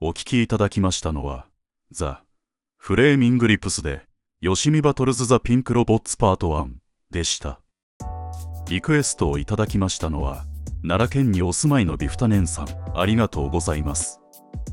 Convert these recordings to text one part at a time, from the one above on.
お聞きいただきましたのは、ザ・フレーミングリプスで、ヨシミバトルズ・ザ・ピンク・ロボッツ・パート1でした。リクエストをいただきましたのは、奈良県にお住まいのビフタネンさん、ありがとうございます。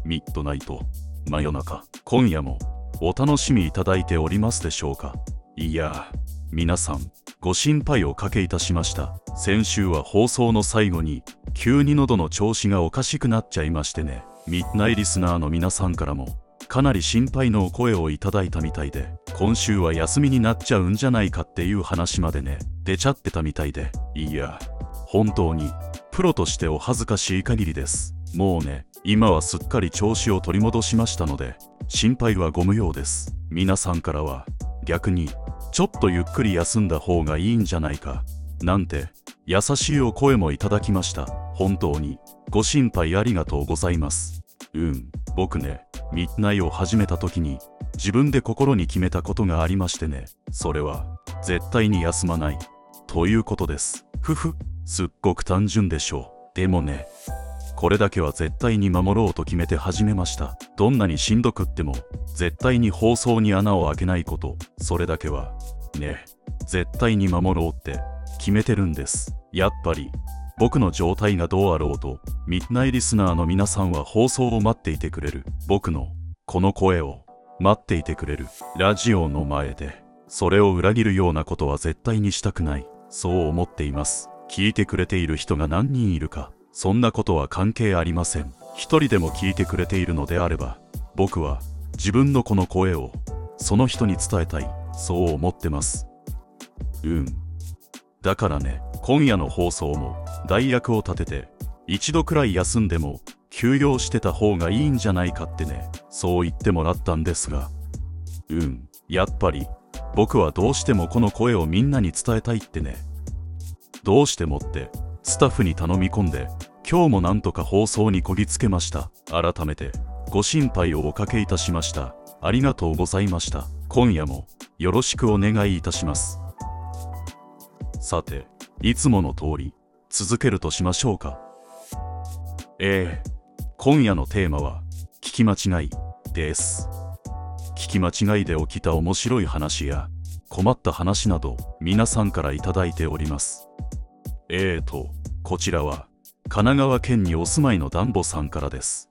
ミッドナイト、真夜中、今夜もお楽しみいただいておりますでしょうかいや、皆さん、ご心配おかけいたしました。先週は放送の最後に、急に喉の調子がおかしくなっちゃいましてね、ミッナイリスナーの皆さんからも、かなり心配のお声をいただいたみたいで、今週は休みになっちゃうんじゃないかっていう話までね、出ちゃってたみたいで、いや、本当に、プロとしてお恥ずかしい限りです。もうね、今はすっかり調子を取り戻しましたので、心配はご無用です。皆さんからは、逆に、ちょっとゆっくり休んだ方がいいんじゃないか、なんて、優しいお声もいただきました。本当に、ご心配ありがとうございます。うん、僕ね、ミッドナイを始めた時に、自分で心に決めたことがありましてね、それは、絶対に休まない、ということです。ふふ、すっごく単純でしょう。でもね、これだけは絶対に守ろうと決めて始めました。どんなにしんどくっても、絶対に放送に穴を開けないこと、それだけは、ね、絶対に守ろうって決めてるんです。やっぱり、僕の状態がどうあろうと、ミッナイリスナーの皆さんは放送を待っていてくれる。僕の、この声を、待っていてくれる。ラジオの前で、それを裏切るようなことは絶対にしたくない。そう思っています。聞いてくれている人が何人いるか、そんなことは関係ありません。一人でも聞いてくれているのであれば、僕は自分のこの声をその人に伝えたい、そう思ってます。うん。だからね、今夜の放送も代役を立てて、一度くらい休んでも休養してた方がいいんじゃないかってね、そう言ってもらったんですが、うん、やっぱり僕はどうしてもこの声をみんなに伝えたいってね、どうしてもってスタッフに頼み込んで今日もなんとか放送にこぎつけました。改めてご心配をおかけいたしました。ありがとうございました。今夜もよろしくお願いいたします。さていつもの通り続けるとしましょうかええ今夜のテーマは聞き間違いです聞き間違いで起きた面白い話や困った話など皆さんからいただいておりますえーと、こちらは神奈川県にお住まいのダンボさんからです。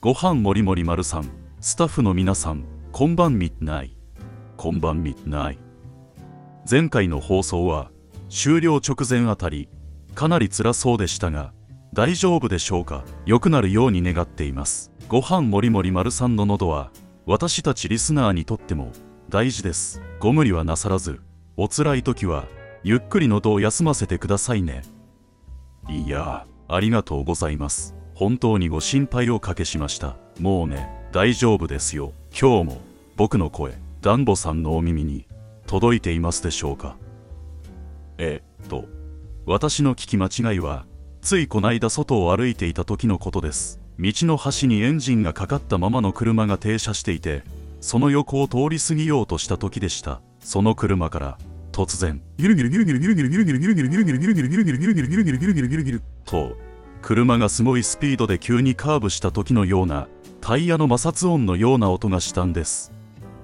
ご飯もりもり丸さん、スタッフの皆さん、こんばんみない。こんばんみない。前回の放送は終了直前あたり、かなり辛そうでしたが、大丈夫でしょうか？良くなるように願っています。ご飯もりもり丸さんの喉は、私たちリスナーにとっても大事です。ご無理はなさらず、お辛い時は、ゆっくり喉を休ませてくださいね。いや、ありがとうございます。本当にご心配をかけしました。もうね、大丈夫ですよ。今日も、僕の声、ダンボさんのお耳に、届いていますでしょうか？えっと、私の聞き間違いは、ついこないだ外を歩いていた時のことです。道の端にエンジンがかかったままの車が停車していて、その横を通り過ぎようとした時でした。その車から、突然、ギュルギュルギュルギュルギュルギュルギュルギュルギュルギュルギュルと、車がすごいスピードで急にカーブした時のような、タイヤの摩擦音のような音がしたんです。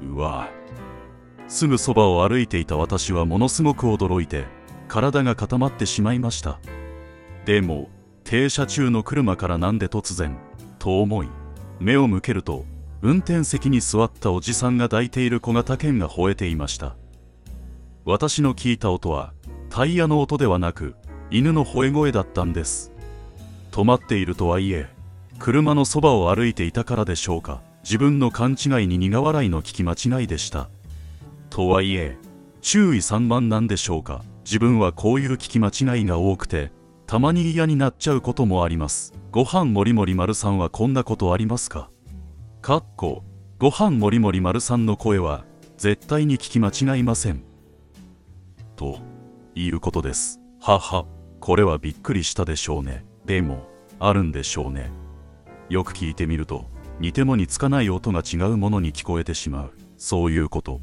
うわすぐそばを歩いていた私はものすごく驚いて、体が固まってしまいました。でも、停車中の車からなんで突然、と思い、目を向けると、運転席に座ったおじさんが抱いている小型犬が吠えていました。私の聞いた音はタイヤの音ではなく犬の吠え声だったんです止まっているとはいえ車のそばを歩いていたからでしょうか自分の勘違いに苦笑いの聞き間違いでしたとはいえ注意散漫なんでしょうか自分はこういう聞き間違いが多くてたまに嫌になっちゃうこともありますご飯もりもり丸さんはこんなことありますか？かっこご飯もりもり丸さんの声は絶対に聞き間違いませんということです。はは、これはびっくりしたでしょうね。でも、あるんでしょうね。よく聞いてみると、似ても似つかない音が違うものに聞こえてしまう。そういうこと。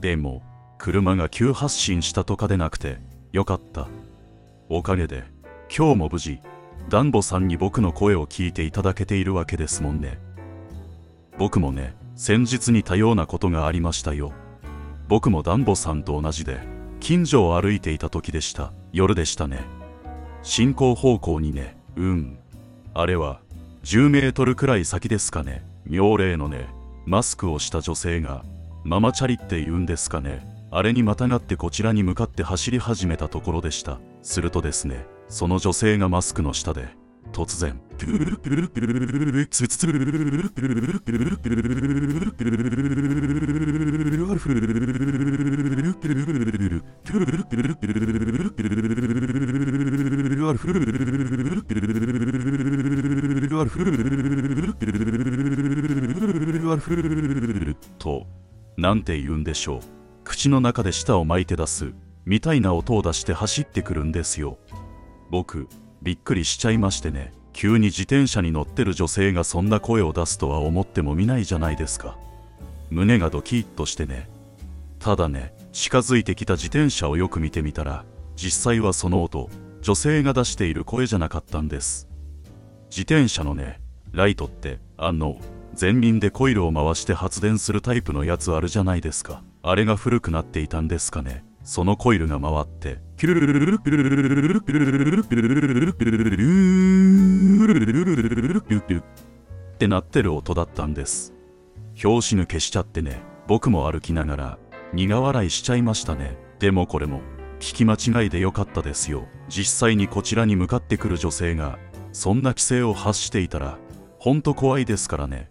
でも、車が急発進したとかでなくて、よかった。おかげで、今日も無事、ダンボさんに僕の声を聞いていただけているわけですもんね。僕もね先日に多様なことがありましたよ。僕もダンボさんと同じで近所を歩いていた時でした。夜でしたね。進行方向にねうん。あれは10メートルくらい先ですかね。妙齢のねマスクをした女性がママチャリって言うんですかね。あれにまたがってこちらに向かって走り始めたところでしたするとですねその女性がマスクの下で突然と、なんて言うんでしょう。口の中で舌を巻いて出す、みたいな音を出して走ってくるんですよ。僕、びっくりしちゃいましてね。急に自転車に乗ってる女性がそんな声を出すとは思ってもみないじゃないですか。胸がドキッとしてね。ただね、近づいてきた自転車をよく見てみたら、実際はその音、女性が出している声じゃなかったんです。自転車のね、ライトって、あの、前輪でコイルを回して発電するタイプのやつあるじゃないですか。あれが古くなっていたんですかね。そのコイルが回って、キュルルルルルルルルルルルルルルルルルルルピルルルルルルピルルルルルルルピュピュってなってる音だったんです。拍子抜けしちゃってね、僕も歩きながら苦笑いしちゃいましたね。でもこれも聞き間違いでよかったですよ。実際にこちらに向かってくる女性がそんな規制を発していたらほんと怖いですからね。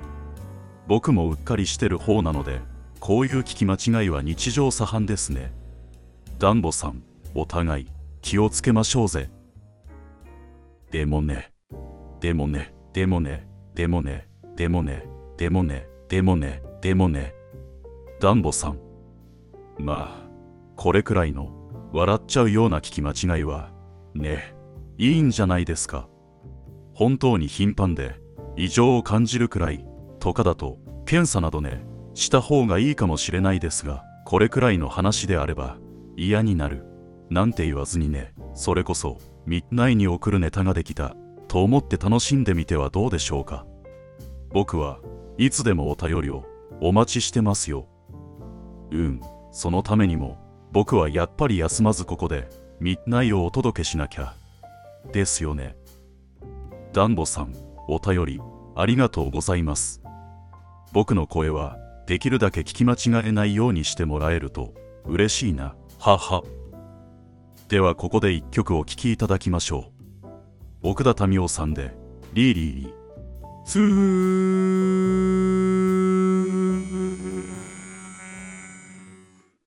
僕もうっかりしてる方なので、こういう聞き間違いは日常茶飯ですね。ダンボさん、お互い気をつけましょうぜ。でもね、でもね、でもね、でもね、でもね、でもね、でもね、でもね、ダンボさん。まあ、これくらいの笑っちゃうような聞き間違いは、ね、いいんじゃないですか。本当に頻繁で異常を感じるくらいとかだと検査などねした方がいいかもしれないですがこれくらいの話であれば嫌になる。なんて言わずにね。それこそミッナイに送るネタができた。と思って楽しんでみてはどうでしょうか。僕はいつでもお便りをお待ちしてますよ。うん。そのためにも僕はやっぱり休まずここでミッナイをお届けしなきゃ。ですよね。ダンボさんお便りありがとうございます。僕の声はできるだけ聞き間違えないようにしてもらえると嬉しいな。はは。ではここで一曲お聴きいただきましょう。奥田民生さんで「リーリ。ーリー」